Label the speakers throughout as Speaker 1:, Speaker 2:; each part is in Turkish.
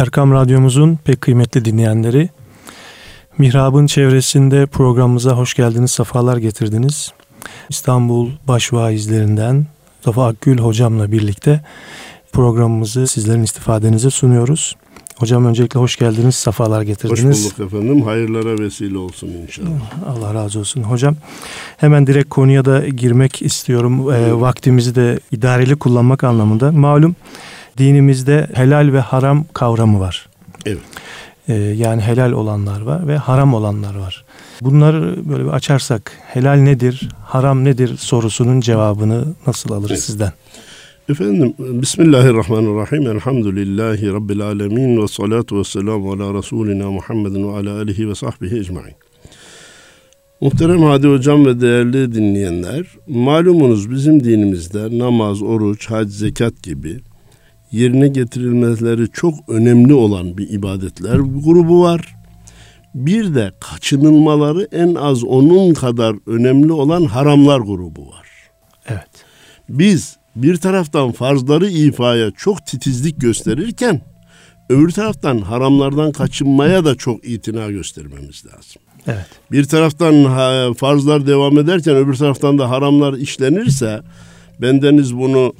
Speaker 1: Erkam Radyomuzun pek kıymetli dinleyenleri, Mihrab'ın çevresinde programımıza hoş geldiniz, sefalar getirdiniz. İstanbul Başvaizlerinden Mustafa Akgül hocamla birlikte programımızı sizlerin istifadenize sunuyoruz. Hocam öncelikle hoş geldiniz, sefalar getirdiniz.
Speaker 2: Hoş bulduk efendim. Hayırlara vesile olsun inşallah.
Speaker 1: Allah razı olsun. Hocam hemen direkt konuya da girmek istiyorum. E, vaktimizi de idareli kullanmak anlamında. Malum dinimizde helal ve haram kavramı var.
Speaker 2: Evet.
Speaker 1: E, yani helal olanlar var ve haram olanlar var. Bunları böyle bir açarsak helal nedir, haram nedir sorusunun cevabını nasıl alırız evet. sizden?
Speaker 2: Efendim Bismillahirrahmanirrahim. Elhamdülillahi Rabbil alemin ve salatu ve selamu ala Resulina Muhammedin ve ala alihi ve sahbihi ecmain. Muhterem Hadi Hocam ve değerli dinleyenler, malumunuz bizim dinimizde namaz, oruç, hac, zekat gibi yerine getirilmeleri çok önemli olan bir ibadetler grubu var. Bir de kaçınılmaları en az onun kadar önemli olan haramlar grubu var.
Speaker 1: Evet.
Speaker 2: Biz bir taraftan farzları ifaya çok titizlik gösterirken öbür taraftan haramlardan kaçınmaya da çok itina göstermemiz lazım.
Speaker 1: Evet.
Speaker 2: Bir taraftan farzlar devam ederken öbür taraftan da haramlar işlenirse bendeniz bunu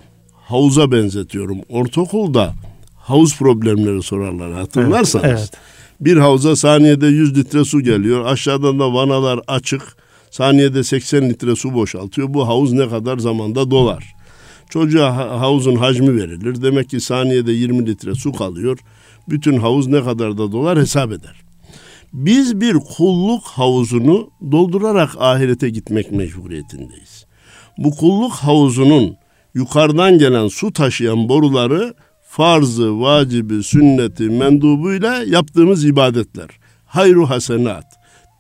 Speaker 2: havuza benzetiyorum. Ortaokulda havuz problemleri sorarlar hatırlarsanız. Evet, evet. Bir havuza saniyede 100 litre su geliyor. Aşağıdan da vanalar açık. Saniyede 80 litre su boşaltıyor. Bu havuz ne kadar zamanda dolar? Çocuğa havuzun hacmi verilir. Demek ki saniyede 20 litre su kalıyor. Bütün havuz ne kadar da dolar hesap eder. Biz bir kulluk havuzunu doldurarak ahirete gitmek mecburiyetindeyiz. Bu kulluk havuzunun yukarıdan gelen su taşıyan boruları farzı, vacibi, sünneti, mendubuyla yaptığımız ibadetler. Hayru hasenat,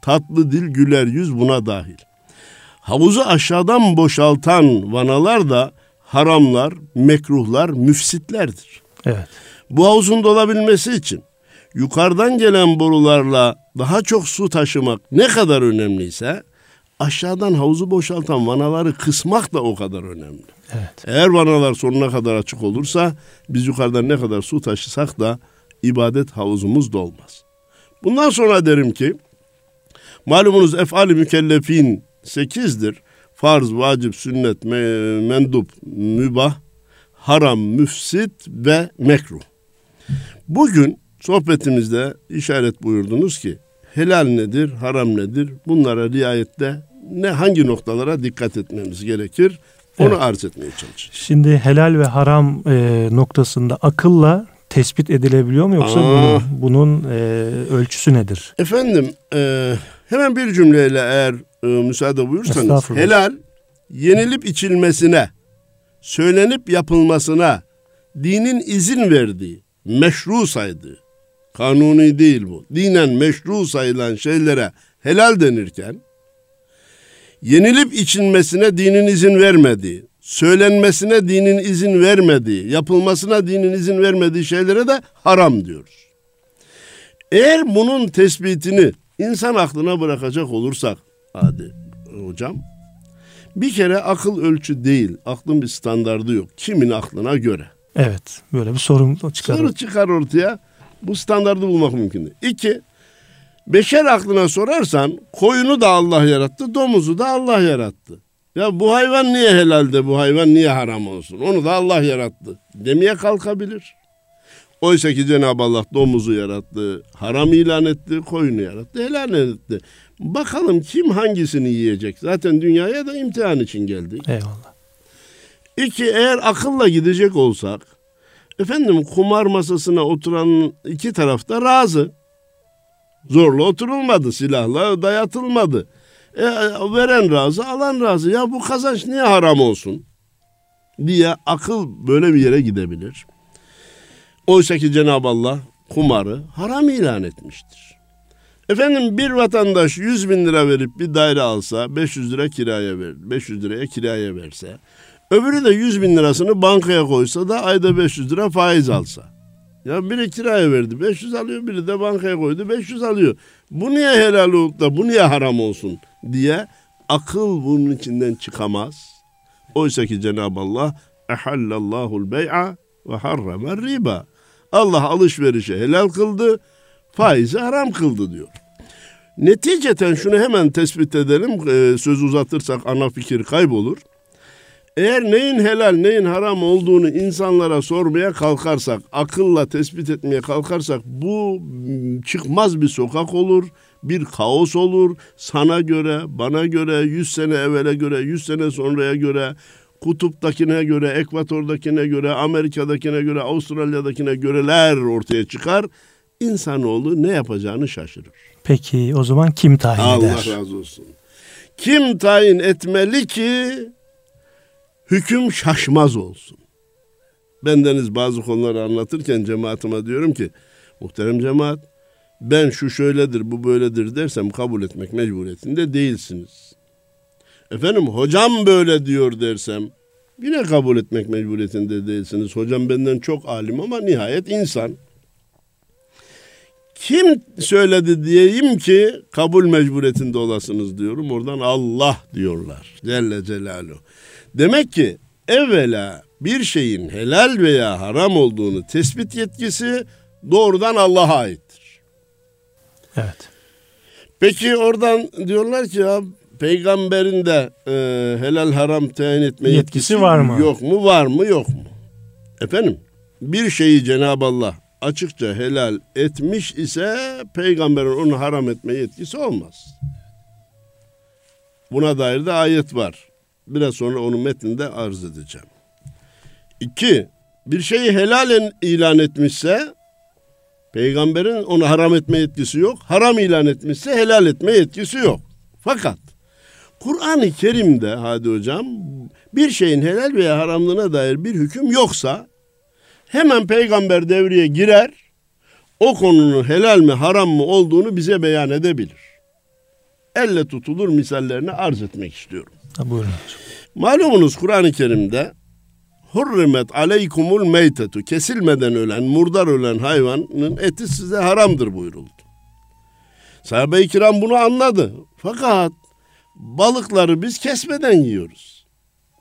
Speaker 2: tatlı dil, güler yüz buna dahil. Havuzu aşağıdan boşaltan vanalar da haramlar, mekruhlar, müfsitlerdir.
Speaker 1: Evet.
Speaker 2: Bu havuzun dolabilmesi için yukarıdan gelen borularla daha çok su taşımak ne kadar önemliyse aşağıdan havuzu boşaltan vanaları kısmak da o kadar önemli.
Speaker 1: Evet.
Speaker 2: Eğer vanalar sonuna kadar açık olursa biz yukarıdan ne kadar su taşısak da ibadet havuzumuz dolmaz. Bundan sonra derim ki malumunuz efali mükellefin sekizdir. Farz, vacip, sünnet, me- mendup, mübah, haram, müfsit ve mekruh. Bugün sohbetimizde işaret buyurdunuz ki helal nedir, haram nedir? Bunlara riayette ne hangi noktalara dikkat etmemiz gerekir? Onu evet. arz etmeye çalışacağım.
Speaker 1: Şimdi helal ve haram e, noktasında akılla tespit edilebiliyor mu yoksa bunun, bunun e, ölçüsü nedir?
Speaker 2: Efendim e, hemen bir cümleyle eğer e, müsaade buyursanız helal yenilip içilmesine, söylenip yapılmasına dinin izin verdiği, meşru saydığı, kanuni değil bu, dinen meşru sayılan şeylere helal denirken yenilip içilmesine dinin izin vermediği, söylenmesine dinin izin vermediği, yapılmasına dinin izin vermediği şeylere de haram diyoruz. Eğer bunun tespitini insan aklına bırakacak olursak, hadi hocam, bir kere akıl ölçü değil, aklın bir standardı yok. Kimin aklına göre.
Speaker 1: Evet, böyle bir sorun çıkar.
Speaker 2: Soru çıkar ortaya. Bu standardı bulmak mümkün değil. İki, Beşer aklına sorarsan koyunu da Allah yarattı, domuzu da Allah yarattı. Ya bu hayvan niye helalde, bu hayvan niye haram olsun? Onu da Allah yarattı. Demeye kalkabilir. Oysa ki Cenab-ı Allah domuzu yarattı, haram ilan etti, koyunu yarattı, helal etti. Bakalım kim hangisini yiyecek? Zaten dünyaya da imtihan için geldik.
Speaker 1: Eyvallah.
Speaker 2: İki, eğer akılla gidecek olsak, efendim kumar masasına oturan iki tarafta razı. Zorla oturulmadı, silahla dayatılmadı. E, veren razı, alan razı. Ya bu kazanç niye haram olsun? diye akıl böyle bir yere gidebilir. Oysa ki Cenab-ı Allah kumarı haram ilan etmiştir. Efendim bir vatandaş 100 bin lira verip bir daire alsa 500 lira kiraya ver, 500 liraya kiraya verse öbürü de 100 bin lirasını bankaya koysa da ayda 500 lira faiz alsa. Ya biri kiraya verdi 500 alıyor biri de bankaya koydu 500 alıyor. Bu niye helal olup da bu niye haram olsun diye akıl bunun içinden çıkamaz. Oysa ki Cenab-ı Allah ehallallahu'l bey'a ve harramer riba. Allah alışverişi helal kıldı, faizi haram kıldı diyor. Neticeten şunu hemen tespit edelim. E, söz uzatırsak ana fikir kaybolur. Eğer neyin helal neyin haram olduğunu insanlara sormaya kalkarsak, akılla tespit etmeye kalkarsak bu çıkmaz bir sokak olur, bir kaos olur. Sana göre, bana göre, yüz sene evvele göre, yüz sene sonraya göre, kutuptakine göre, ekvatordakine göre, Amerika'dakine göre, Avustralya'dakine göreler ortaya çıkar. İnsanoğlu ne yapacağını şaşırır.
Speaker 1: Peki o zaman kim tayin
Speaker 2: Allah
Speaker 1: eder?
Speaker 2: Allah razı olsun. Kim tayin etmeli ki hüküm şaşmaz olsun. Bendeniz bazı konuları anlatırken cemaatime diyorum ki muhterem cemaat ben şu şöyledir bu böyledir dersem kabul etmek mecburiyetinde değilsiniz. Efendim hocam böyle diyor dersem yine kabul etmek mecburiyetinde değilsiniz. Hocam benden çok alim ama nihayet insan. Kim söyledi diyeyim ki kabul mecburiyetinde olasınız diyorum. Oradan Allah diyorlar. Celle Celaluhu. Demek ki evvela bir şeyin helal veya haram olduğunu tespit yetkisi doğrudan Allah'a aittir.
Speaker 1: Evet.
Speaker 2: Peki oradan diyorlar ki ya peygamberin de e, helal haram tayin etme
Speaker 1: Yetkisi
Speaker 2: yetkisi,
Speaker 1: var mı?
Speaker 2: Yok mu? Var mı? Yok mu? Efendim bir şeyi Cenab-ı Allah açıkça helal etmiş ise peygamberin onu haram etme yetkisi olmaz. Buna dair de ayet var. Biraz sonra onun metninde arz edeceğim. İki, bir şeyi helal ilan etmişse peygamberin onu haram etme yetkisi yok. Haram ilan etmişse helal etme yetkisi yok. Fakat Kur'an-ı Kerim'de hadi hocam bir şeyin helal veya haramlığına dair bir hüküm yoksa hemen peygamber devreye girer. O konunun helal mi haram mı olduğunu bize beyan edebilir. Elle tutulur misallerini arz etmek istiyorum.
Speaker 1: Ha, buyurun.
Speaker 2: Malumunuz Kur'an-ı Kerim'de Hurrimet aleykumul meytetu kesilmeden ölen, murdar ölen hayvanın eti size haramdır buyuruldu. Sahabe-i kiram bunu anladı. Fakat balıkları biz kesmeden yiyoruz.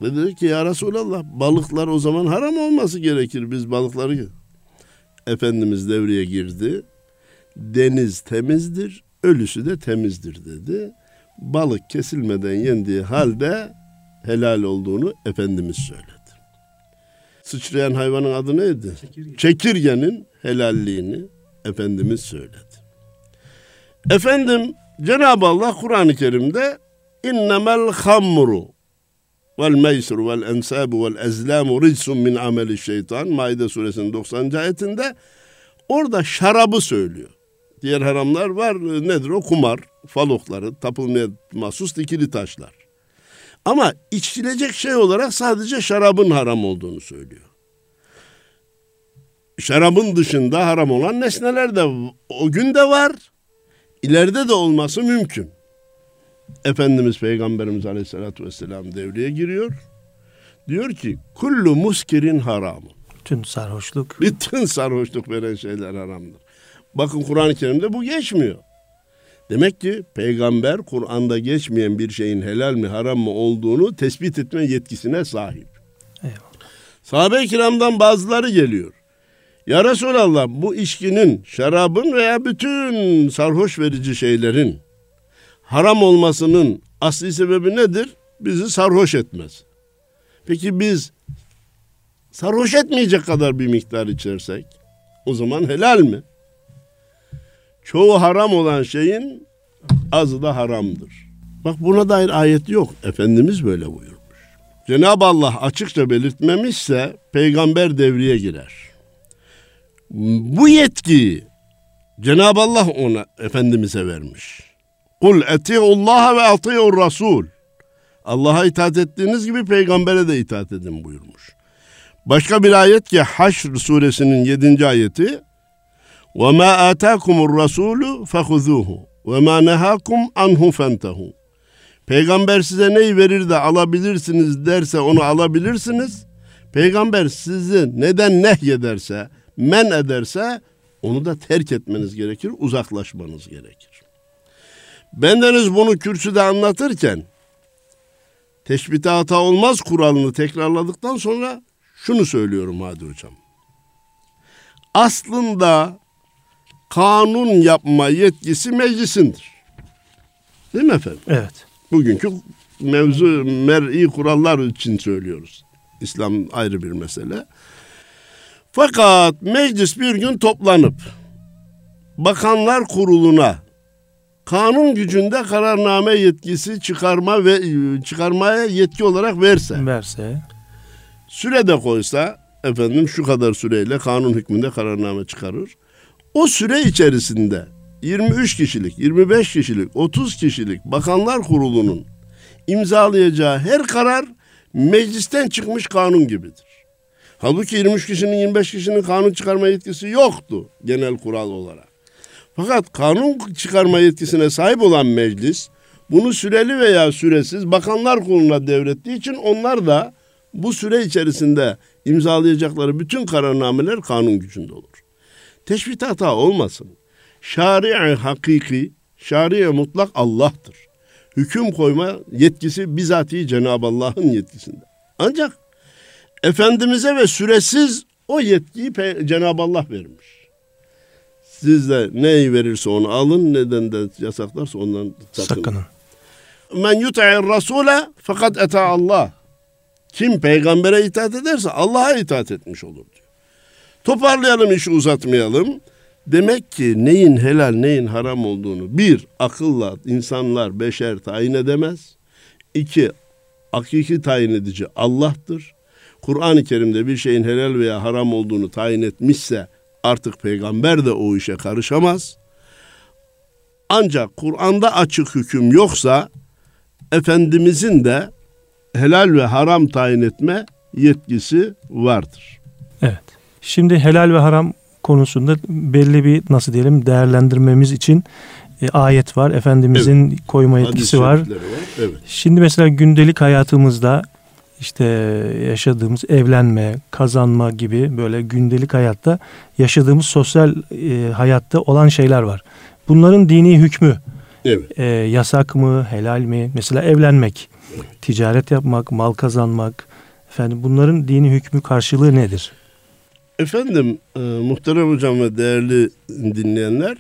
Speaker 2: Ve dedi ki ya Resulallah balıklar o zaman haram olması gerekir. Biz balıkları Efendimiz devreye girdi. Deniz temizdir, ölüsü de temizdir dedi. Balık kesilmeden yendiği halde helal olduğunu Efendimiz söyledi. Sıçrayan hayvanın adı neydi? Çekirge. Çekirgenin helalliğini Efendimiz söyledi. Efendim Cenab-ı Allah Kur'an-ı Kerim'de innemel hamru vel meysru vel ensabu vel ezlamu rizsun min ameli şeytan Maide suresinin 90. ayetinde orada şarabı söylüyor. Diğer haramlar var. Nedir o? Kumar, falokları, tapılmaya mahsus dikili taşlar. Ama içilecek şey olarak sadece şarabın haram olduğunu söylüyor. Şarabın dışında haram olan nesneler de o gün de var. İleride de olması mümkün. Efendimiz Peygamberimiz Aleyhisselatü Vesselam devreye giriyor. Diyor ki kullu muskirin haramı.
Speaker 1: Bütün sarhoşluk.
Speaker 2: Bütün sarhoşluk veren şeyler haramdır. Bakın Kur'an-ı Kerim'de bu geçmiyor. Demek ki peygamber Kur'an'da geçmeyen bir şeyin helal mi haram mı olduğunu tespit etme yetkisine sahip.
Speaker 1: Eyvallah.
Speaker 2: Sahabe-i kiramdan bazıları geliyor. Ya Resulallah bu içkinin, şarabın veya bütün sarhoş verici şeylerin haram olmasının asli sebebi nedir? Bizi sarhoş etmez. Peki biz sarhoş etmeyecek kadar bir miktar içersek o zaman helal mi? Çoğu haram olan şeyin azı da haramdır. Bak buna dair ayet yok. Efendimiz böyle buyurmuş. Cenab-ı Allah açıkça belirtmemişse peygamber devreye girer. Bu yetkiyi Cenab-ı Allah ona Efendimiz'e vermiş. Kul eti'ullaha ve ati'ur rasul. Allah'a itaat ettiğiniz gibi peygambere de itaat edin buyurmuş. Başka bir ayet ki Haşr suresinin 7. ayeti وَمَا آتَاكُمُ الرَّسُولُ فَخُذُوهُ وَمَا نَهَاكُمْ عَنْهُ فَانْتَهُ Peygamber size neyi verir de alabilirsiniz derse onu alabilirsiniz. Peygamber sizi neden nehyederse, men ederse onu da terk etmeniz gerekir, uzaklaşmanız gerekir. Bendeniz bunu kürsüde anlatırken teşbite hata olmaz kuralını tekrarladıktan sonra şunu söylüyorum hadi hocam. aslında kanun yapma yetkisi meclisindir. Değil mi efendim?
Speaker 1: Evet.
Speaker 2: Bugünkü mevzu mer'i kurallar için söylüyoruz. İslam ayrı bir mesele. Fakat meclis bir gün toplanıp Bakanlar Kurulu'na kanun gücünde kararname yetkisi çıkarma ve çıkarmaya yetki olarak verse.
Speaker 1: Verse.
Speaker 2: Süre de koysa efendim şu kadar süreyle kanun hükmünde kararname çıkarır. O süre içerisinde 23 kişilik, 25 kişilik, 30 kişilik Bakanlar Kurulu'nun imzalayacağı her karar meclisten çıkmış kanun gibidir. Halbuki 23 kişinin 25 kişinin kanun çıkarma yetkisi yoktu genel kural olarak. Fakat kanun çıkarma yetkisine sahip olan meclis bunu süreli veya süresiz bakanlar kuruluna devrettiği için onlar da bu süre içerisinde imzalayacakları bütün kararnameler kanun gücünde olur. Teşbih hata olmasın. Şari hakiki, şari mutlak Allah'tır. Hüküm koyma yetkisi bizatihi Cenab-ı Allah'ın yetkisinde. Ancak Efendimiz'e ve süresiz o yetkiyi Cenab-ı Allah vermiş. Siz de neyi verirse onu alın, neden de yasaklarsa ondan sakının. sakının. Men yuta'ir rasule fakat eta Allah. Kim peygambere itaat ederse Allah'a itaat etmiş olur diyor. Toparlayalım işi uzatmayalım. Demek ki neyin helal neyin haram olduğunu bir akılla insanlar beşer tayin edemez. İki hakiki tayin edici Allah'tır. Kur'an-ı Kerim'de bir şeyin helal veya haram olduğunu tayin etmişse artık peygamber de o işe karışamaz. Ancak Kur'an'da açık hüküm yoksa Efendimizin de helal ve haram tayin etme yetkisi vardır.
Speaker 1: Evet. Şimdi helal ve haram konusunda belli bir nasıl diyelim değerlendirmemiz için e, ayet var. Efendimizin evet. koyma yetkisi var. var. Evet. Şimdi mesela gündelik hayatımızda işte yaşadığımız evlenme, kazanma gibi böyle gündelik hayatta yaşadığımız sosyal e, hayatta olan şeyler var. Bunların dini hükmü evet. e, yasak mı, helal mi? Mesela evlenmek, evet. ticaret yapmak, mal kazanmak. Efendim bunların dini hükmü karşılığı nedir?
Speaker 2: Efendim e, muhterem hocam ve değerli dinleyenler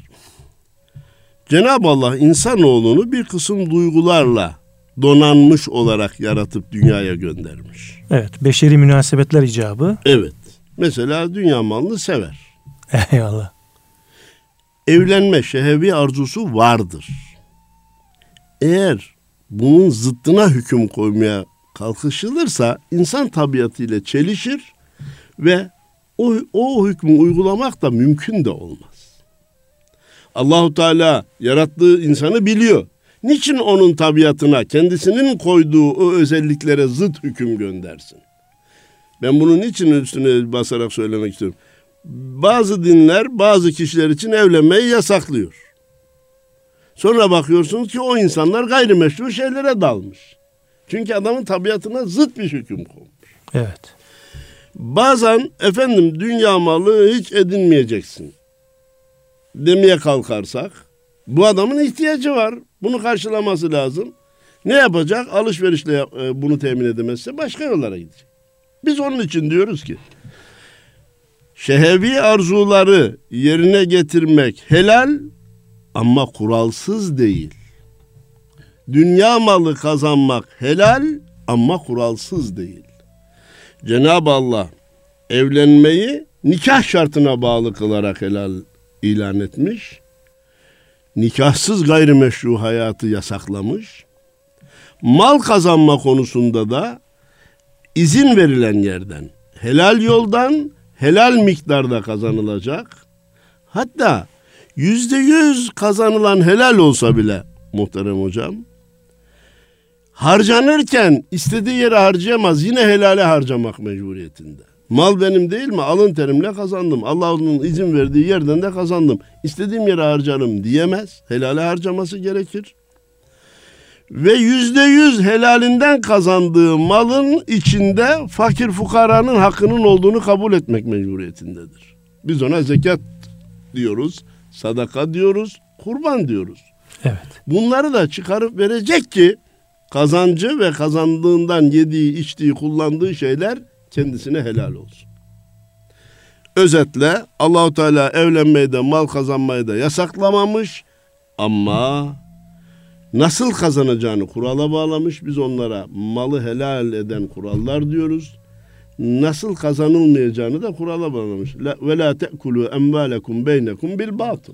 Speaker 2: Cenab-ı Allah insanoğlunu bir kısım duygularla donanmış olarak yaratıp dünyaya göndermiş.
Speaker 1: Evet, beşeri münasebetler icabı.
Speaker 2: Evet. Mesela dünya malını sever.
Speaker 1: Eyvallah.
Speaker 2: Evlenme şehevi arzusu vardır. Eğer bunun zıttına hüküm koymaya kalkışılırsa insan tabiatıyla çelişir ve o, o hükmü uygulamak da mümkün de olmaz. Allahu Teala yarattığı insanı biliyor. Niçin onun tabiatına, kendisinin koyduğu o özelliklere zıt hüküm göndersin? Ben bunun niçin üstüne basarak söylemek istiyorum. Bazı dinler bazı kişiler için evlenmeyi yasaklıyor. Sonra bakıyorsunuz ki o insanlar gayrimeşru şeylere dalmış. Çünkü adamın tabiatına zıt bir hüküm koymuş.
Speaker 1: Evet.
Speaker 2: Bazen efendim dünya malı hiç edinmeyeceksin demeye kalkarsak bu adamın ihtiyacı var. Bunu karşılaması lazım. Ne yapacak? Alışverişle e, bunu temin edemezse başka yollara gidecek. Biz onun için diyoruz ki şehevi arzuları yerine getirmek helal ama kuralsız değil. Dünya malı kazanmak helal ama kuralsız değil. Cenab-ı Allah evlenmeyi nikah şartına bağlı kılarak helal ilan etmiş nikahsız gayrimeşru hayatı yasaklamış. Mal kazanma konusunda da izin verilen yerden, helal yoldan, helal miktarda kazanılacak. Hatta yüzde yüz kazanılan helal olsa bile muhterem hocam, harcanırken istediği yere harcayamaz, yine helale harcamak mecburiyetinde. Mal benim değil mi? Alın terimle kazandım. Allah'ın izin verdiği yerden de kazandım. İstediğim yere harcarım diyemez. Helale harcaması gerekir. Ve yüzde yüz helalinden kazandığı malın içinde fakir fukaranın hakkının olduğunu kabul etmek mecburiyetindedir. Biz ona zekat diyoruz, sadaka diyoruz, kurban diyoruz.
Speaker 1: Evet.
Speaker 2: Bunları da çıkarıp verecek ki kazancı ve kazandığından yediği, içtiği, kullandığı şeyler kendisine helal olsun. Özetle Allahu Teala evlenmeyi de mal kazanmayı da yasaklamamış ama nasıl kazanacağını kurala bağlamış. Biz onlara malı helal eden kurallar diyoruz. Nasıl kazanılmayacağını da kurala bağlamış. Ve la te'kulu emvalekum beynekum bil batıl.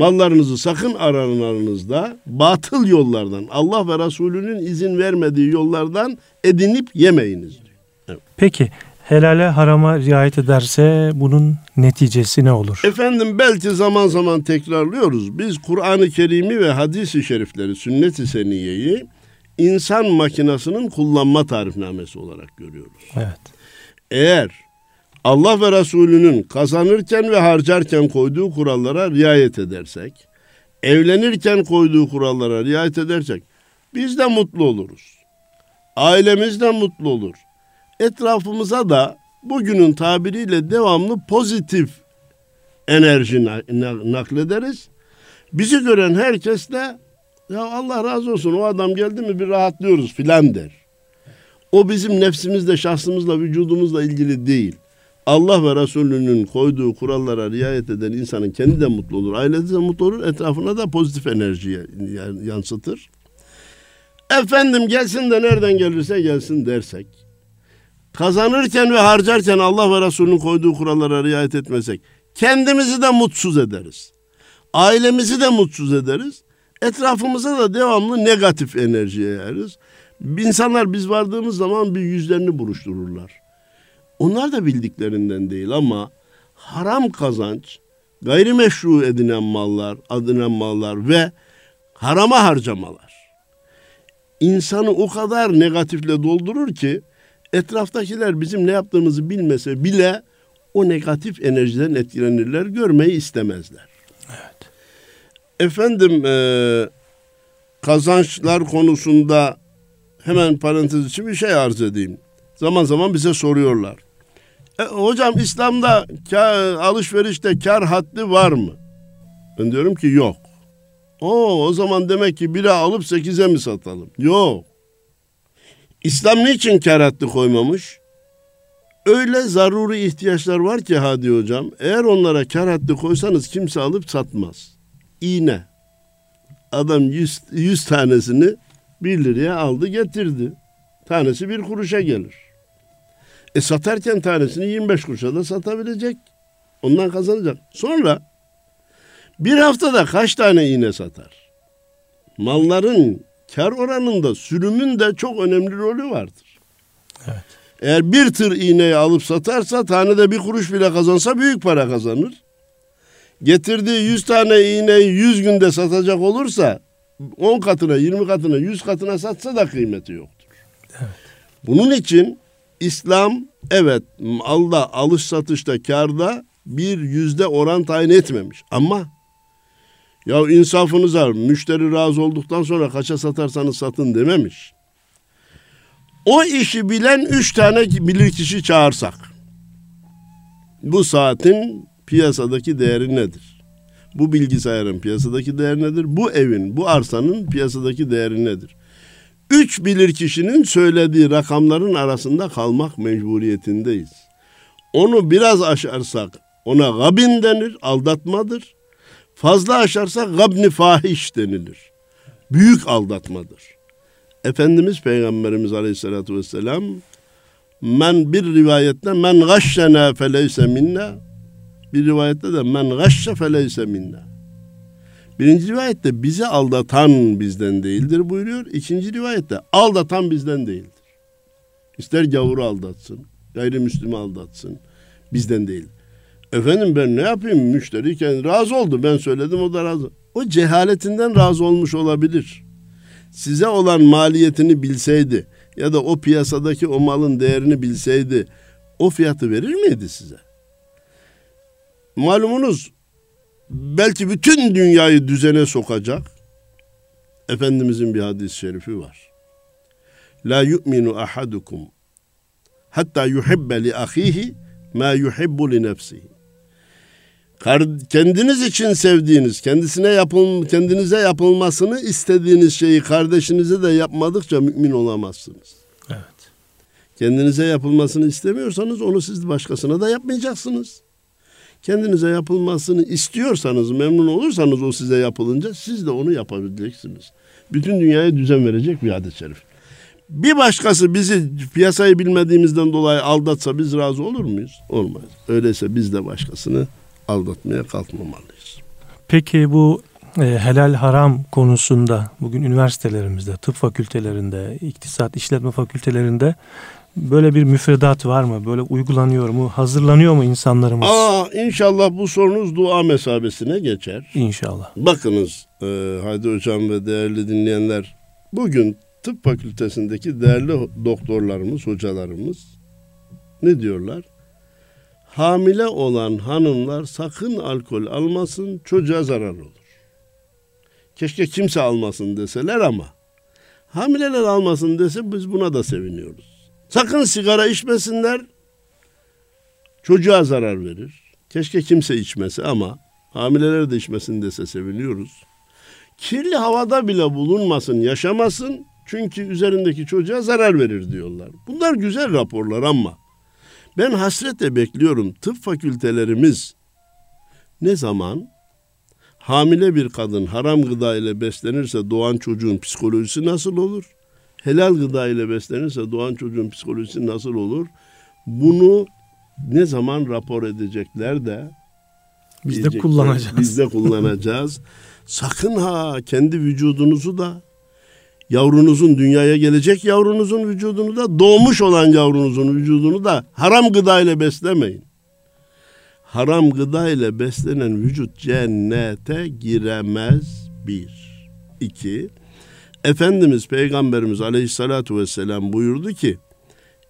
Speaker 2: Mallarınızı sakın aralarınızda batıl yollardan, Allah ve Resulünün izin vermediği yollardan edinip yemeyiniz diyor.
Speaker 1: Evet. Peki helale harama riayet ederse bunun neticesi ne olur?
Speaker 2: Efendim belki zaman zaman tekrarlıyoruz. Biz Kur'an-ı Kerim'i ve hadis-i şerifleri, sünnet-i seniyeyi insan makinasının kullanma tarifnamesi olarak görüyoruz.
Speaker 1: Evet.
Speaker 2: Eğer Allah ve Resulünün kazanırken ve harcarken koyduğu kurallara riayet edersek, evlenirken koyduğu kurallara riayet edersek biz de mutlu oluruz. Ailemiz de mutlu olur. Etrafımıza da bugünün tabiriyle devamlı pozitif enerji naklederiz. Bizi gören herkes de ya Allah razı olsun o adam geldi mi bir rahatlıyoruz filan der. O bizim nefsimizle, şahsımızla, vücudumuzla ilgili değil. Allah ve Resulünün koyduğu kurallara riayet eden insanın kendi de mutlu olur, ailesi de mutlu olur, etrafına da pozitif enerji yansıtır. Efendim gelsin de nereden gelirse gelsin dersek, kazanırken ve harcarken Allah ve Resulünün koyduğu kurallara riayet etmesek, kendimizi de mutsuz ederiz. Ailemizi de mutsuz ederiz. Etrafımıza da devamlı negatif enerji yayarız. İnsanlar biz vardığımız zaman bir yüzlerini buruştururlar. Onlar da bildiklerinden değil ama haram kazanç, gayrimeşru edinen mallar, adinen mallar ve harama harcamalar insanı o kadar negatifle doldurur ki etraftakiler bizim ne yaptığımızı bilmese bile o negatif enerjiden etkilenirler, görmeyi istemezler.
Speaker 1: Evet.
Speaker 2: Efendim e, kazançlar konusunda hemen parantez için bir şey arz edeyim. Zaman zaman bize soruyorlar. E, hocam İslam'da kar, alışverişte kar haddi var mı? Ben diyorum ki yok. O o zaman demek ki biri alıp sekize mi satalım? Yok. İslam niçin kar haddi koymamış? Öyle zaruri ihtiyaçlar var ki Hadi hocam. Eğer onlara kar haddi koysanız kimse alıp satmaz. İğne. Adam yüz, yüz tanesini bir liraya aldı getirdi. Tanesi bir kuruşa gelir. E satarken tanesini 25 kuruşa da satabilecek. Ondan kazanacak. Sonra bir haftada kaç tane iğne satar? Malların kar oranında sürümün de çok önemli rolü vardır.
Speaker 1: Evet.
Speaker 2: Eğer bir tır iğneyi alıp satarsa tanede bir kuruş bile kazansa büyük para kazanır. Getirdiği yüz tane iğneyi yüz günde satacak olursa on katına, yirmi katına, yüz katına satsa da kıymeti yoktur.
Speaker 1: Evet.
Speaker 2: Bunun için İslam evet malda, alış satışta, karda bir yüzde oran tayin etmemiş. Ama ya insafınıza müşteri razı olduktan sonra kaça satarsanız satın dememiş. O işi bilen üç tane bilir kişi çağırsak. Bu saatin piyasadaki değeri nedir? Bu bilgisayarın piyasadaki değeri nedir? Bu evin, bu arsanın piyasadaki değeri nedir? Üç bilir kişinin söylediği rakamların arasında kalmak mecburiyetindeyiz. Onu biraz aşarsak ona gabin denir, aldatmadır. Fazla aşarsa gabni fahiş denilir. Büyük aldatmadır. Efendimiz Peygamberimiz Aleyhisselatü Vesselam men bir rivayette men gashşena feleyse minna bir rivayette de men gashşe feleyse minna. Birinci rivayette bizi aldatan bizden değildir buyuruyor. İkinci rivayette aldatan bizden değildir. İster gavuru aldatsın, gayrimüslimi aldatsın bizden değil. Efendim ben ne yapayım müşteriyken razı oldu ben söyledim o da razı. O cehaletinden razı olmuş olabilir. Size olan maliyetini bilseydi ya da o piyasadaki o malın değerini bilseydi o fiyatı verir miydi size? Malumunuz belki bütün dünyayı düzene sokacak Efendimizin bir hadis-i şerifi var. La yu'minu ahadukum hatta yuhibbe li ahihi ma yuhibbu li nefsihi kendiniz için sevdiğiniz, kendisine yapıl kendinize yapılmasını istediğiniz şeyi kardeşinize de yapmadıkça mümin olamazsınız.
Speaker 1: Evet.
Speaker 2: Kendinize yapılmasını istemiyorsanız onu siz başkasına da yapmayacaksınız. Kendinize yapılmasını istiyorsanız, memnun olursanız o size yapılınca siz de onu yapabileceksiniz. Bütün dünyaya düzen verecek bir hadis-i şerif. Bir başkası bizi piyasayı bilmediğimizden dolayı aldatsa biz razı olur muyuz? Olmaz. Öyleyse biz de başkasını aldatmaya kalkmamalıyız.
Speaker 1: Peki bu e, helal haram konusunda bugün üniversitelerimizde, tıp fakültelerinde, iktisat işletme fakültelerinde böyle bir müfredat var mı? Böyle uygulanıyor mu? Hazırlanıyor mu insanlarımız?
Speaker 2: Aa, inşallah bu sorunuz dua mesabesine geçer.
Speaker 1: İnşallah.
Speaker 2: Bakınız e, Haydi Hocam ve değerli dinleyenler bugün tıp fakültesindeki değerli doktorlarımız, hocalarımız ne diyorlar? Hamile olan hanımlar sakın alkol almasın, çocuğa zarar olur. Keşke kimse almasın deseler ama hamileler almasın dese biz buna da seviniyoruz. Sakın sigara içmesinler, çocuğa zarar verir. Keşke kimse içmese ama hamileler de içmesin dese seviniyoruz. Kirli havada bile bulunmasın, yaşamasın çünkü üzerindeki çocuğa zarar verir diyorlar. Bunlar güzel raporlar ama ben hasretle bekliyorum tıp fakültelerimiz ne zaman hamile bir kadın haram gıda ile beslenirse doğan çocuğun psikolojisi nasıl olur? Helal gıda ile beslenirse doğan çocuğun psikolojisi nasıl olur? Bunu ne zaman rapor edecekler de
Speaker 1: biz de kullanacağız.
Speaker 2: Biz de kullanacağız. Sakın ha kendi vücudunuzu da yavrunuzun dünyaya gelecek yavrunuzun vücudunu da doğmuş olan yavrunuzun vücudunu da haram gıda ile beslemeyin. Haram gıda ile beslenen vücut cennete giremez bir. İki, Efendimiz Peygamberimiz Aleyhissalatu vesselam buyurdu ki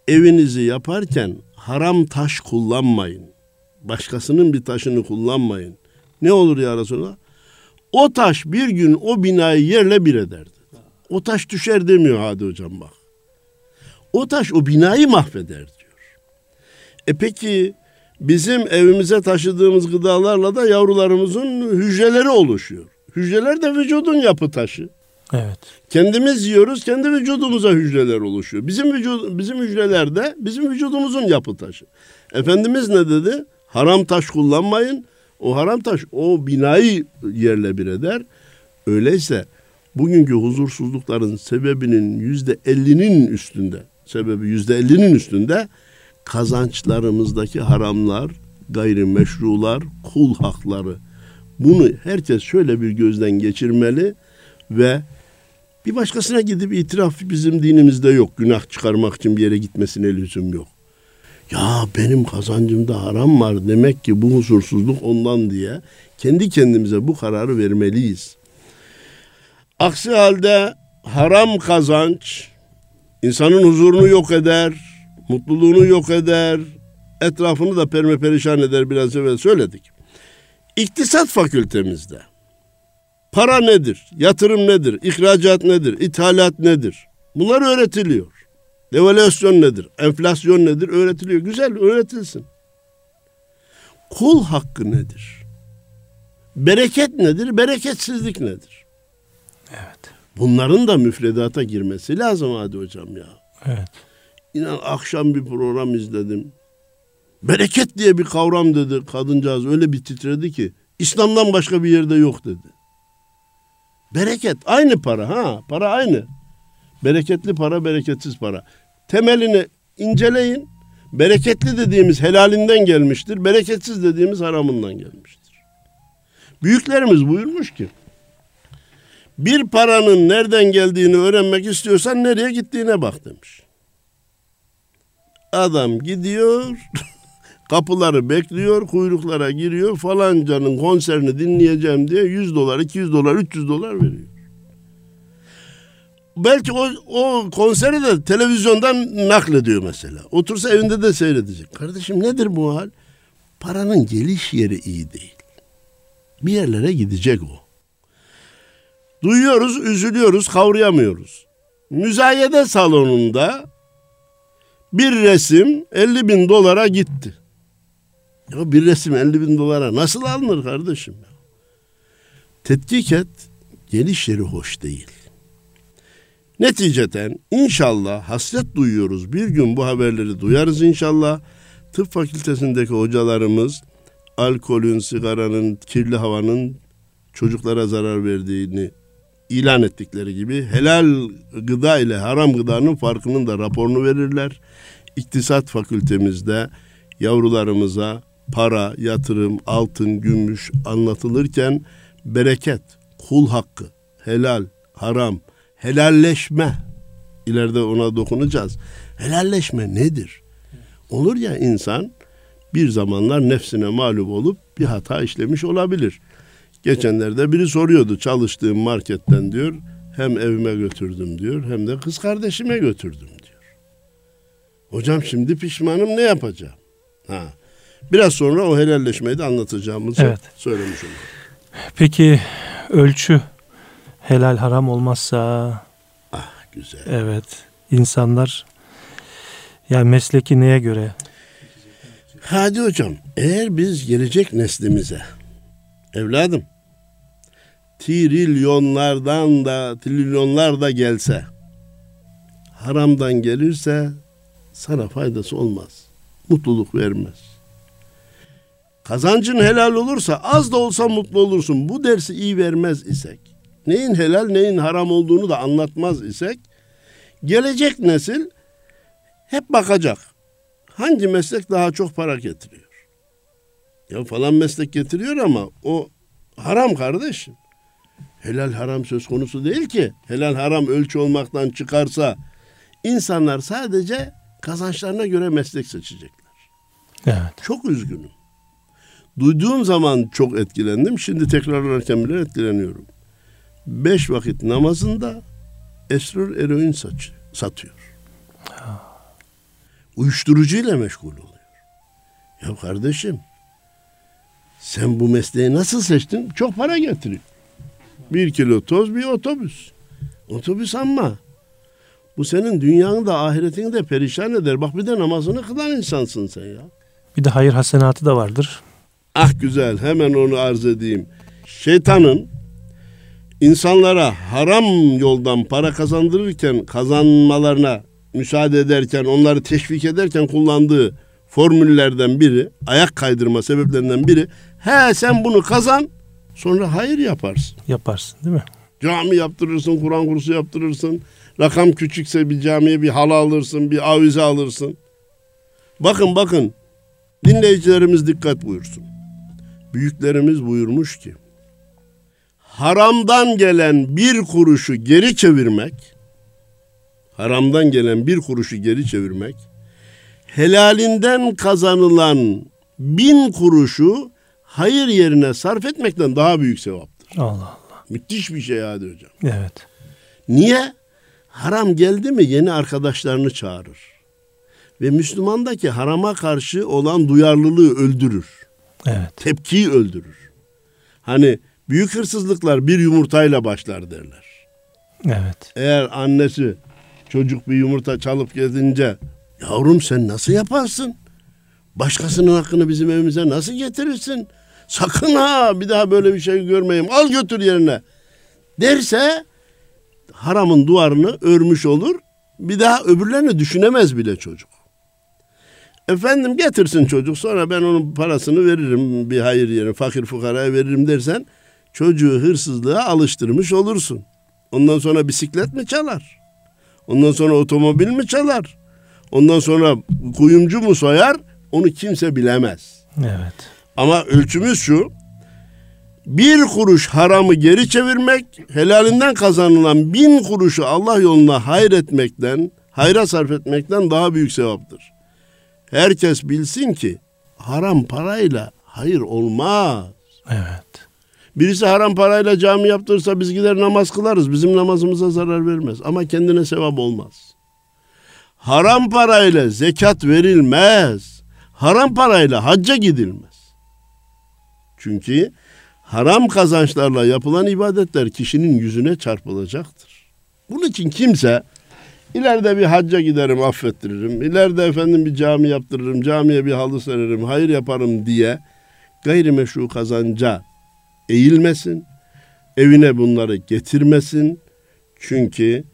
Speaker 2: evinizi yaparken haram taş kullanmayın. Başkasının bir taşını kullanmayın. Ne olur ya Resulallah? O taş bir gün o binayı yerle bir ederdi. O taş düşer demiyor Hadi Hocam bak. O taş o binayı mahveder diyor. E peki bizim evimize taşıdığımız gıdalarla da yavrularımızın hücreleri oluşuyor. Hücreler de vücudun yapı taşı.
Speaker 1: Evet.
Speaker 2: Kendimiz yiyoruz, kendi vücudumuza hücreler oluşuyor. Bizim vücud bizim hücreler de bizim vücudumuzun yapı taşı. Efendimiz ne dedi? Haram taş kullanmayın. O haram taş o binayı yerle bir eder. Öyleyse bugünkü huzursuzlukların sebebinin yüzde ellinin üstünde, sebebi yüzde ellinin üstünde kazançlarımızdaki haramlar, gayrimeşrular, kul hakları. Bunu herkes şöyle bir gözden geçirmeli ve bir başkasına gidip itiraf bizim dinimizde yok. Günah çıkarmak için bir yere gitmesine lüzum yok. Ya benim kazancımda haram var demek ki bu huzursuzluk ondan diye kendi kendimize bu kararı vermeliyiz. Aksi halde haram kazanç insanın huzurunu yok eder, mutluluğunu yok eder, etrafını da perme perişan eder biraz evvel söyledik. İktisat fakültemizde para nedir, yatırım nedir, ihracat nedir, ithalat nedir? Bunlar öğretiliyor. Devalüasyon nedir, enflasyon nedir öğretiliyor. Güzel öğretilsin. Kul hakkı nedir? Bereket nedir, bereketsizlik nedir?
Speaker 1: Evet.
Speaker 2: Bunların da müfredata girmesi lazım hadi hocam ya.
Speaker 1: Evet.
Speaker 2: İnan akşam bir program izledim. Bereket diye bir kavram dedi kadıncağız öyle bir titredi ki İslam'dan başka bir yerde yok dedi. Bereket aynı para ha para aynı. Bereketli para bereketsiz para. Temelini inceleyin. Bereketli dediğimiz helalinden gelmiştir. Bereketsiz dediğimiz haramından gelmiştir. Büyüklerimiz buyurmuş ki bir paranın nereden geldiğini öğrenmek istiyorsan nereye gittiğine bak demiş. Adam gidiyor, kapıları bekliyor, kuyruklara giriyor. Falancanın konserini dinleyeceğim diye 100 dolar, 200 dolar, 300 dolar veriyor. Belki o, o konseri de televizyondan naklediyor mesela. Otursa evinde de seyredecek. Kardeşim nedir bu hal? Paranın geliş yeri iyi değil. Bir yerlere gidecek o. Duyuyoruz, üzülüyoruz, kavrayamıyoruz. Müzayede salonunda bir resim 50 bin dolara gitti. Ya bir resim 50 bin dolara nasıl alınır kardeşim? Tetkik et, geliş yeri hoş değil. Neticeten inşallah hasret duyuyoruz. Bir gün bu haberleri duyarız inşallah. Tıp fakültesindeki hocalarımız alkolün, sigaranın, kirli havanın çocuklara zarar verdiğini ilan ettikleri gibi helal gıda ile haram gıdanın farkının da raporunu verirler. İktisat fakültemizde yavrularımıza para, yatırım, altın, gümüş anlatılırken bereket, kul hakkı, helal, haram, helalleşme ileride ona dokunacağız. Helalleşme nedir? Olur ya insan bir zamanlar nefsine mağlup olup bir hata işlemiş olabilir. Geçenlerde biri soruyordu çalıştığım marketten diyor hem evime götürdüm diyor hem de kız kardeşime götürdüm diyor. Hocam şimdi pişmanım ne yapacağım? Ha. Biraz sonra o helalleşmeyi de anlatacağımızı evet. söylemiş oldum.
Speaker 1: Peki ölçü helal haram olmazsa
Speaker 2: ah güzel.
Speaker 1: Evet. insanlar yani mesleki neye göre?
Speaker 2: Hadi hocam eğer biz gelecek neslimize evladım trilyonlardan da trilyonlar da gelse haramdan gelirse sana faydası olmaz. Mutluluk vermez. Kazancın helal olursa az da olsa mutlu olursun. Bu dersi iyi vermez isek, neyin helal neyin haram olduğunu da anlatmaz isek, gelecek nesil hep bakacak. Hangi meslek daha çok para getiriyor? Ya falan meslek getiriyor ama o haram kardeşim. Helal haram söz konusu değil ki. Helal haram ölçü olmaktan çıkarsa insanlar sadece kazançlarına göre meslek seçecekler.
Speaker 1: Evet.
Speaker 2: Çok üzgünüm. Duyduğum zaman çok etkilendim. Şimdi tekrarlarken bile etkileniyorum. Beş vakit namazında esrar eroin saç, satıyor. Uyuşturucuyla meşgul oluyor. Ya kardeşim sen bu mesleği nasıl seçtin? Çok para getiriyor. Bir kilo toz bir otobüs. Otobüs ama bu senin dünyanı da ahiretini de perişan eder. Bak bir de namazını kılan insansın sen ya.
Speaker 1: Bir de hayır hasenatı da vardır.
Speaker 2: Ah güzel hemen onu arz edeyim. Şeytanın insanlara haram yoldan para kazandırırken kazanmalarına müsaade ederken onları teşvik ederken kullandığı formüllerden biri ayak kaydırma sebeplerinden biri he sen bunu kazan sonra hayır yaparsın.
Speaker 1: Yaparsın değil mi?
Speaker 2: Cami yaptırırsın, Kur'an kursu yaptırırsın. Rakam küçükse bir camiye bir halı alırsın, bir avize alırsın. Bakın bakın dinleyicilerimiz dikkat buyursun büyüklerimiz buyurmuş ki haramdan gelen bir kuruşu geri çevirmek haramdan gelen bir kuruşu geri çevirmek helalinden kazanılan bin kuruşu hayır yerine sarf etmekten daha büyük sevaptır.
Speaker 1: Allah Allah.
Speaker 2: Müthiş bir şey hadi hocam.
Speaker 1: Evet.
Speaker 2: Niye? Haram geldi mi yeni arkadaşlarını çağırır. Ve Müslümandaki harama karşı olan duyarlılığı öldürür.
Speaker 1: Evet.
Speaker 2: Tepkiyi öldürür. Hani büyük hırsızlıklar bir yumurtayla başlar derler.
Speaker 1: Evet.
Speaker 2: Eğer annesi çocuk bir yumurta çalıp gezince yavrum sen nasıl yaparsın? Başkasının hakkını bizim evimize nasıl getirirsin? Sakın ha bir daha böyle bir şey görmeyeyim. Al götür yerine. Derse haramın duvarını örmüş olur. Bir daha öbürlerini düşünemez bile çocuk. Efendim getirsin çocuk sonra ben onun parasını veririm bir hayır yerine fakir fukaraya veririm dersen çocuğu hırsızlığa alıştırmış olursun. Ondan sonra bisiklet mi çalar? Ondan sonra otomobil mi çalar? Ondan sonra kuyumcu mu soyar? Onu kimse bilemez.
Speaker 1: Evet.
Speaker 2: Ama ölçümüz şu. Bir kuruş haramı geri çevirmek, helalinden kazanılan bin kuruşu Allah yoluna hayır etmekten, hayra sarf etmekten daha büyük sevaptır. Herkes bilsin ki haram parayla hayır olmaz.
Speaker 1: Evet.
Speaker 2: Birisi haram parayla cami yaptırırsa biz gider namaz kılarız. Bizim namazımıza zarar vermez. Ama kendine sevap olmaz. Haram parayla zekat verilmez. Haram parayla hacca gidilmez. Çünkü haram kazançlarla yapılan ibadetler kişinin yüzüne çarpılacaktır. Bunun için kimse İleride bir hacca giderim affettiririm. İleride efendim bir cami yaptırırım. Camiye bir halı sererim. Hayır yaparım diye gayrimeşru kazanca eğilmesin. Evine bunları getirmesin. Çünkü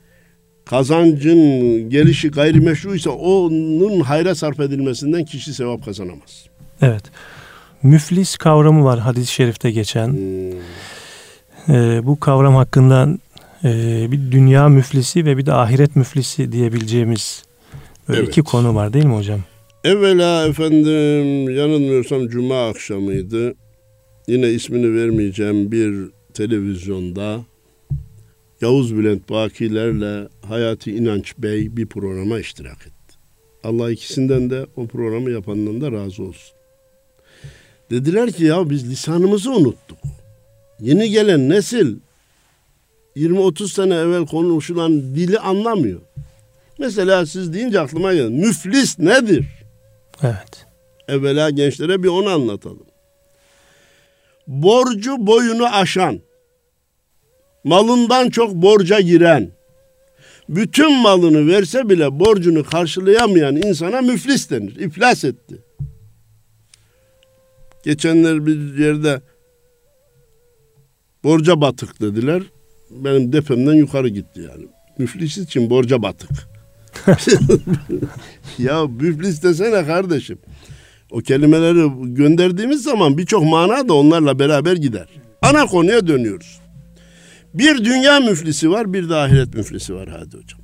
Speaker 2: kazancın gelişi gayrimeşru ise onun hayra sarf edilmesinden kişi sevap kazanamaz.
Speaker 1: Evet. müflis kavramı var hadis-i şerifte geçen.
Speaker 2: Hmm.
Speaker 1: E, bu kavram hakkında bir dünya müflisi ve bir de ahiret müflisi diyebileceğimiz böyle
Speaker 2: Evet.
Speaker 1: iki konu var değil mi hocam?
Speaker 2: Evvela efendim yanılmıyorsam cuma akşamıydı. Yine ismini vermeyeceğim bir televizyonda Yavuz Bülent Bakilerle Hayati İnanç Bey bir programa iştirak etti. Allah ikisinden de o programı yapandan da razı olsun. Dediler ki ya biz lisanımızı unuttuk. Yeni gelen nesil 20-30 sene evvel konuşulan dili anlamıyor. Mesela siz deyince aklıma geldi. Müflis nedir?
Speaker 1: Evet.
Speaker 2: Evvela gençlere bir onu anlatalım. Borcu boyunu aşan, malından çok borca giren, bütün malını verse bile borcunu karşılayamayan insana müflis denir. İflas etti. Geçenler bir yerde borca batık dediler. Benim depemden yukarı gitti yani. Müflis için borca batık. ya müflis desene kardeşim. O kelimeleri gönderdiğimiz zaman birçok mana da onlarla beraber gider. Ana konuya dönüyoruz. Bir dünya müflisi var, bir de ahiret müflisi var hadi hocam.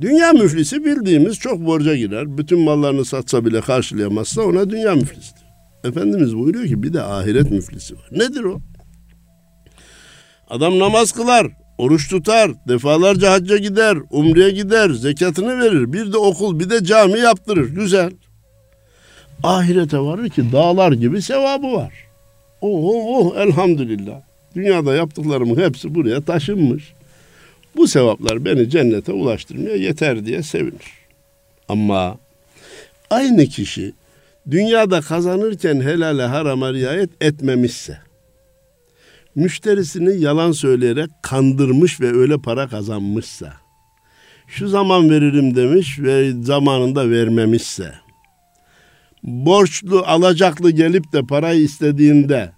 Speaker 2: Dünya müflisi bildiğimiz çok borca girer. Bütün mallarını satsa bile karşılayamazsa ona dünya müflisidir. Efendimiz buyuruyor ki bir de ahiret müflisi var. Nedir o? Adam namaz kılar, oruç tutar, defalarca hacca gider, umreye gider, zekatını verir. Bir de okul, bir de cami yaptırır. Güzel. Ahirete varır ki dağlar gibi sevabı var. Oh, oh, oh elhamdülillah. Dünyada yaptıklarımın hepsi buraya taşınmış. Bu sevaplar beni cennete ulaştırmaya yeter diye sevinir. Ama aynı kişi dünyada kazanırken helale harama riayet etmemişse, müşterisini yalan söyleyerek kandırmış ve öyle para kazanmışsa, şu zaman veririm demiş ve zamanında vermemişse, borçlu alacaklı gelip de parayı istediğinde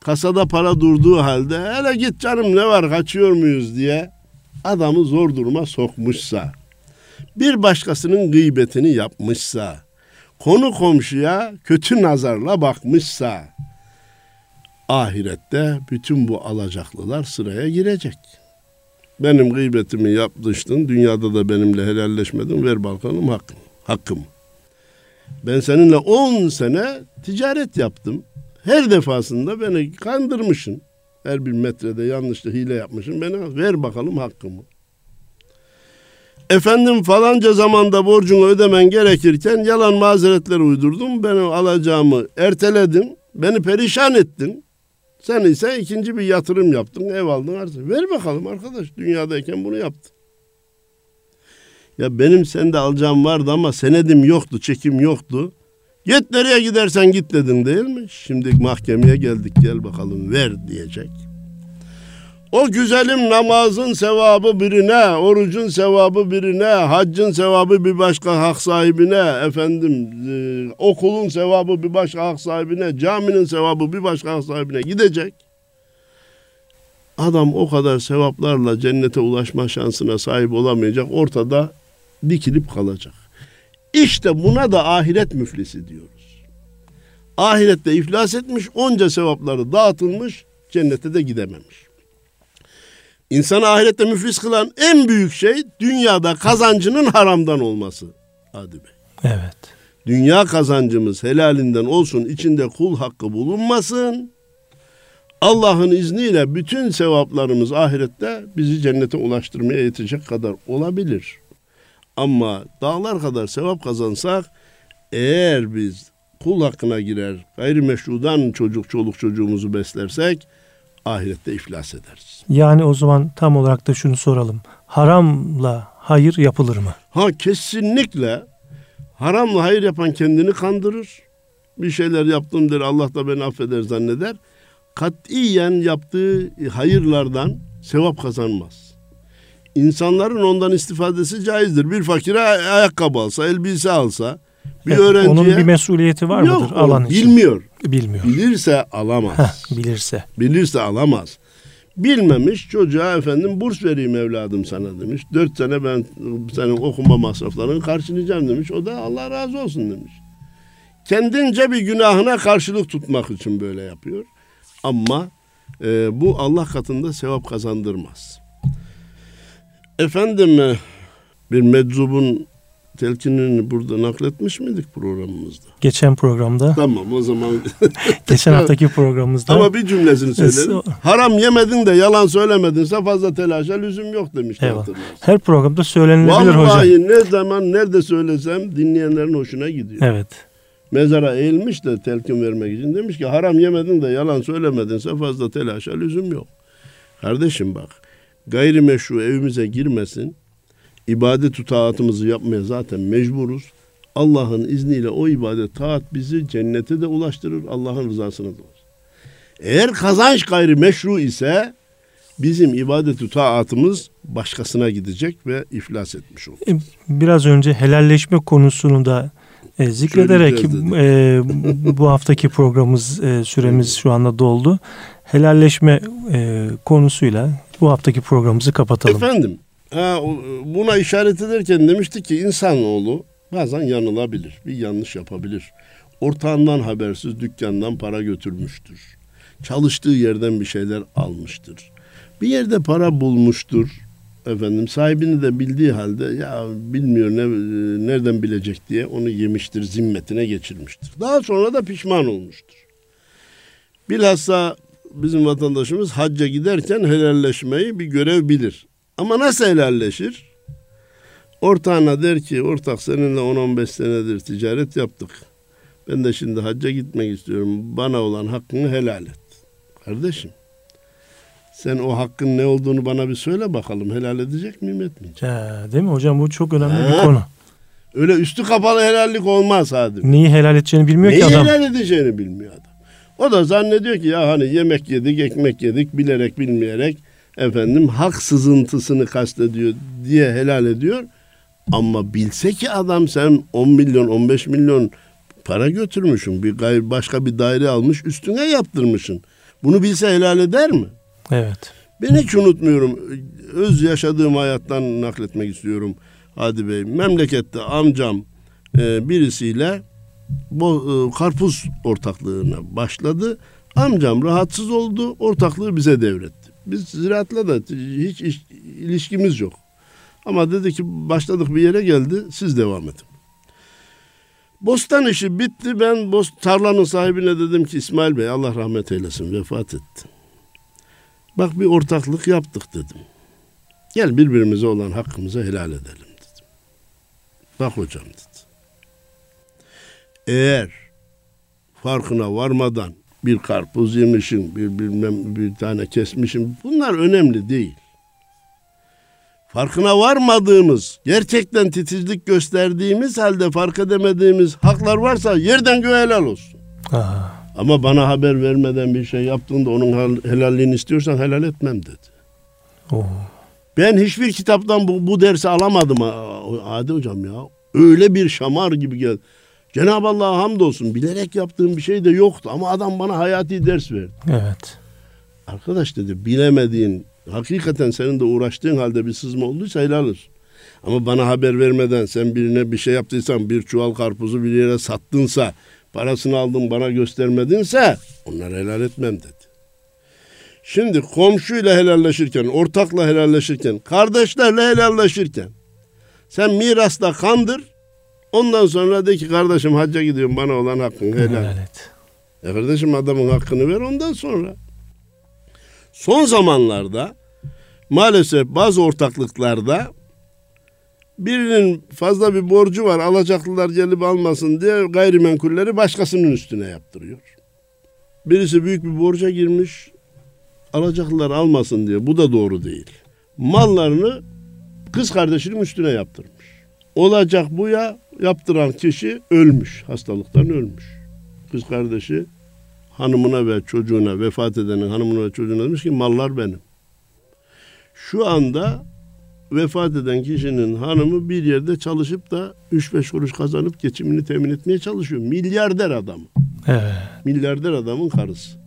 Speaker 2: kasada para durduğu halde hele git canım ne var kaçıyor muyuz? diye adamı zor duruma sokmuşsa bir başkasının gıybetini yapmışsa konu komşuya kötü nazarla bakmışsa ahirette bütün bu alacaklılar sıraya girecek. Benim gıybetimi yaptıştın, dünyada da benimle helalleşmedin, ver bakalım hakkım. hakkım. Ben seninle 10 sene ticaret yaptım. Her defasında beni kandırmışsın. Her bir metrede yanlışla hile yapmışsın. Beni ver bakalım hakkımı. Efendim falanca zamanda borcunu ödemen gerekirken yalan mazeretler uydurdum. Benim alacağımı erteledin. Beni perişan ettin. Sen ise ikinci bir yatırım yaptın. Ev aldın arsa. Ver bakalım arkadaş. Dünyadayken bunu yaptın. Ya benim sende alacağım vardı ama senedim yoktu, çekim yoktu. Git nereye gidersen git dedin değil mi? Şimdi mahkemeye geldik gel bakalım ver diyecek. O güzelim namazın sevabı birine, orucun sevabı birine, haccın sevabı bir başka hak sahibine, efendim e, okulun sevabı bir başka hak sahibine, caminin sevabı bir başka hak sahibine gidecek. Adam o kadar sevaplarla cennete ulaşma şansına sahip olamayacak, ortada dikilip kalacak. İşte buna da ahiret müflisi diyoruz. Ahirette iflas etmiş, onca sevapları dağıtılmış, cennete de gidememiş. İnsanı ahirette müflis kılan en büyük şey dünyada kazancının haramdan olması. Hadi Bey.
Speaker 1: Evet.
Speaker 2: Dünya kazancımız helalinden olsun, içinde kul hakkı bulunmasın. Allah'ın izniyle bütün sevaplarımız ahirette bizi cennete ulaştırmaya yetecek kadar olabilir. Ama dağlar kadar sevap kazansak eğer biz kul hakkına girer gayrimeşrudan çocuk çoluk çocuğumuzu beslersek ahirette iflas ederiz.
Speaker 1: Yani o zaman tam olarak da şunu soralım. Haramla hayır yapılır mı?
Speaker 2: Ha kesinlikle haramla hayır yapan kendini kandırır. Bir şeyler yaptım der Allah da beni affeder zanneder. Katiyen yaptığı hayırlardan sevap kazanmaz. İnsanların ondan istifadesi caizdir. Bir fakire ay- ayakkabı alsa, elbise alsa, bir
Speaker 1: Evet,
Speaker 2: öğrenciye
Speaker 1: Onun bir mesuliyeti var
Speaker 2: yok,
Speaker 1: mıdır alan için?
Speaker 2: bilmiyor.
Speaker 1: Bilmiyor.
Speaker 2: Bilirse alamaz.
Speaker 1: Heh, bilirse.
Speaker 2: Bilirse alamaz. Bilmemiş çocuğa efendim burs vereyim evladım sana demiş. Dört sene ben senin okuma masraflarını karşılayacağım demiş. O da Allah razı olsun demiş. kendince bir günahına karşılık tutmak için böyle yapıyor. Ama e, bu Allah katında sevap kazandırmaz. Efendim e, bir meczubun telkinini burada nakletmiş miydik programımızda?
Speaker 1: Geçen programda.
Speaker 2: Tamam o zaman.
Speaker 1: geçen haftaki programımızda.
Speaker 2: Ama bir cümlesini söyledim. Haram yemedin de yalan söylemedinse fazla telaşa lüzum yok demişti
Speaker 1: evet. Her programda söylenilebilir
Speaker 2: Vallahi
Speaker 1: hocam.
Speaker 2: Vallahi ne zaman nerede söylesem dinleyenlerin hoşuna gidiyor.
Speaker 1: Evet.
Speaker 2: Mezara eğilmiş de telkin vermek için demiş ki haram yemedin de yalan söylemedinse fazla telaşa lüzum yok. Kardeşim bak gayrimeşru evimize girmesin ibadet taatımızı yapmaya zaten mecburuz. Allah'ın izniyle o ibadet taat bizi cennete de ulaştırır, Allah'ın rızasına da ulaştırır. Eğer kazanç gayri meşru ise bizim ibadet taatımız başkasına gidecek ve iflas etmiş olur. E,
Speaker 1: biraz önce helalleşme konusunu da e, zikrederek e, bu haftaki programımız e, süremiz şu anda doldu. Helalleşme e, konusuyla bu haftaki programımızı kapatalım.
Speaker 2: Efendim Ha, buna işaret ederken demiştik ki insanoğlu bazen yanılabilir, bir yanlış yapabilir. Ortağından habersiz dükkandan para götürmüştür. Çalıştığı yerden bir şeyler almıştır. Bir yerde para bulmuştur. Efendim sahibini de bildiği halde ya bilmiyor ne, nereden bilecek diye onu yemiştir, zimmetine geçirmiştir. Daha sonra da pişman olmuştur. Bilhassa bizim vatandaşımız hacca giderken helalleşmeyi bir görev bilir. Ama nasıl helalleşir? Ortağına der ki ortak seninle 10-15 senedir ticaret yaptık. Ben de şimdi hacca gitmek istiyorum. Bana olan hakkını helal et. Kardeşim sen o hakkın ne olduğunu bana bir söyle bakalım. Helal edecek miyim etmeyecek?
Speaker 1: Ya, değil mi hocam bu çok önemli ha. bir konu.
Speaker 2: Öyle üstü kapalı helallik olmaz hadi.
Speaker 1: Neyi helal edeceğini bilmiyor
Speaker 2: Neyi
Speaker 1: ki adam.
Speaker 2: Neyi helal edeceğini bilmiyor adam. O da zannediyor ki ya hani yemek yedik, ekmek yedik, bilerek bilmeyerek efendim hak sızıntısını kastediyor diye helal ediyor. Ama bilse ki adam sen 10 milyon 15 milyon para götürmüşsün. Bir gayr başka bir daire almış üstüne yaptırmışsın. Bunu bilse helal eder mi?
Speaker 1: Evet.
Speaker 2: Ben hiç unutmuyorum. Öz yaşadığım hayattan nakletmek istiyorum. Hadi Bey. Memlekette amcam e, birisiyle bu e, karpuz ortaklığına başladı. Amcam rahatsız oldu. Ortaklığı bize devretti. Biz ziraatla da hiç iş, ilişkimiz yok. Ama dedi ki başladık bir yere geldi siz devam edin. Bostan işi bitti. Ben bost tarlanın sahibine dedim ki İsmail Bey Allah rahmet eylesin vefat etti. Bak bir ortaklık yaptık dedim. Gel birbirimize olan hakkımızı helal edelim dedim. Bak hocam dedi. Eğer farkına varmadan bir karpuz yemişim, bir bilmem bir tane kesmişim. Bunlar önemli değil. Farkına varmadığımız, gerçekten titizlik gösterdiğimiz halde fark edemediğimiz haklar varsa yerden göğe helal olsun. Aha. Ama bana haber vermeden bir şey yaptığında onun helalliğini istiyorsan helal etmem dedi. Oh. Ben hiçbir kitaptan bu, bu dersi alamadım Adi hocam ya. Öyle bir şamar gibi geldi. Cenab-ı Allah'a hamdolsun bilerek yaptığım bir şey de yoktu ama adam bana hayati ders verdi.
Speaker 1: Evet.
Speaker 2: Arkadaş dedi bilemediğin hakikaten senin de uğraştığın halde bir sızma olduysa helal olsun. Ama bana haber vermeden sen birine bir şey yaptıysan bir çuval karpuzu bir yere sattınsa parasını aldın bana göstermedinse onları helal etmem dedi. Şimdi komşuyla helalleşirken, ortakla helalleşirken, kardeşlerle helalleşirken sen mirasla kandır, Ondan sonra de ki kardeşim hacca gidiyorum bana olan hakkını helal. helal et. E kardeşim adamın hakkını ver ondan sonra. Son zamanlarda maalesef bazı ortaklıklarda birinin fazla bir borcu var alacaklılar gelip almasın diye gayrimenkulleri başkasının üstüne yaptırıyor. Birisi büyük bir borca girmiş alacaklılar almasın diye bu da doğru değil. Mallarını kız kardeşinin üstüne yaptırmış. Olacak bu ya yaptıran kişi ölmüş. Hastalıktan ölmüş. Kız kardeşi hanımına ve çocuğuna vefat edenin hanımına ve çocuğuna demiş ki mallar benim. Şu anda vefat eden kişinin hanımı bir yerde çalışıp da 3-5 kuruş kazanıp geçimini temin etmeye çalışıyor. Milyarder adam. Evet. Milyarder adamın karısı.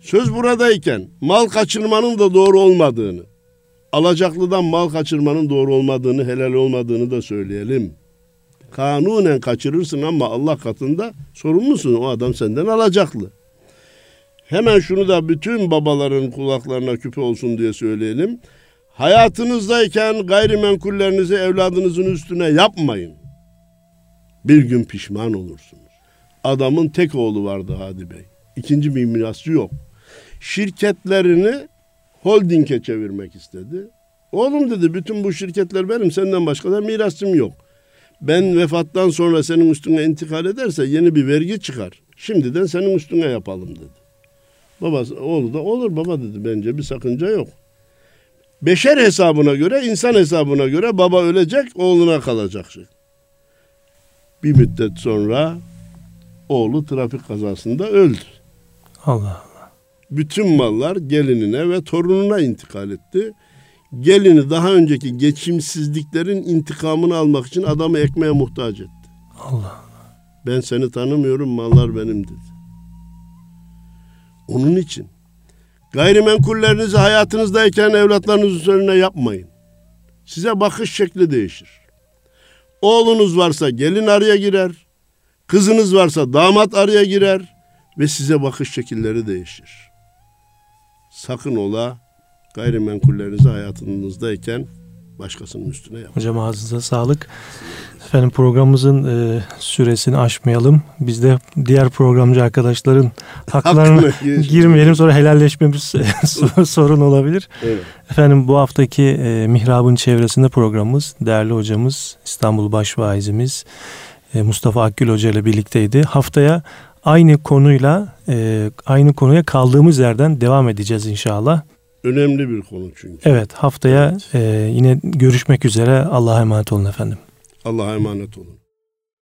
Speaker 2: Söz buradayken mal kaçırmanın da doğru olmadığını, alacaklıdan mal kaçırmanın doğru olmadığını, helal olmadığını da söyleyelim. Kanunen kaçırırsın ama Allah katında sorumlusun. O adam senden alacaklı. Hemen şunu da bütün babaların kulaklarına küpe olsun diye söyleyelim. Hayatınızdayken gayrimenkullerinizi evladınızın üstüne yapmayın. Bir gün pişman olursunuz. Adamın tek oğlu vardı Hadi Bey. İkinci bir mirasçı yok. Şirketlerini holdinge çevirmek istedi. Oğlum dedi bütün bu şirketler benim senden başka da mirasçım yok. Ben vefattan sonra senin üstüne intikal ederse yeni bir vergi çıkar. Şimdiden senin üstüne yapalım dedi. Babası oğlu da olur baba dedi bence bir sakınca yok. Beşer hesabına göre, insan hesabına göre baba ölecek, oğluna kalacak şey. Bir müddet sonra oğlu trafik kazasında öldü.
Speaker 1: Allah.
Speaker 2: Bütün mallar gelinine ve torununa intikal etti. Gelini daha önceki geçimsizliklerin intikamını almak için adamı ekmeğe muhtaç etti.
Speaker 1: Allah.
Speaker 2: Ben seni tanımıyorum, mallar benim dedi. Onun için gayrimenkullerinizi hayatınızdayken evlatlarınız üzerine yapmayın. Size bakış şekli değişir. Oğlunuz varsa gelin araya girer. Kızınız varsa damat araya girer ve size bakış şekilleri değişir. Sakın ola gayrimenkullerinizi hayatınızdayken başkasının üstüne yapmayın.
Speaker 1: Hocam ağzınıza sağlık. Efendim programımızın e, süresini aşmayalım. Biz de diğer programcı arkadaşların haklarına girmeyelim sonra helalleşmemiz sorun olabilir.
Speaker 2: Evet.
Speaker 1: Efendim bu haftaki e, Mihrab'ın çevresinde programımız değerli hocamız İstanbul Başvaizimiz e, Mustafa Akgül Hoca ile birlikteydi. Haftaya aynı konuyla e, aynı konuya kaldığımız yerden devam edeceğiz inşallah.
Speaker 2: Önemli bir konu çünkü.
Speaker 1: Evet haftaya e, yine görüşmek üzere. Allah'a emanet olun efendim.
Speaker 2: Allah'a emanet olun.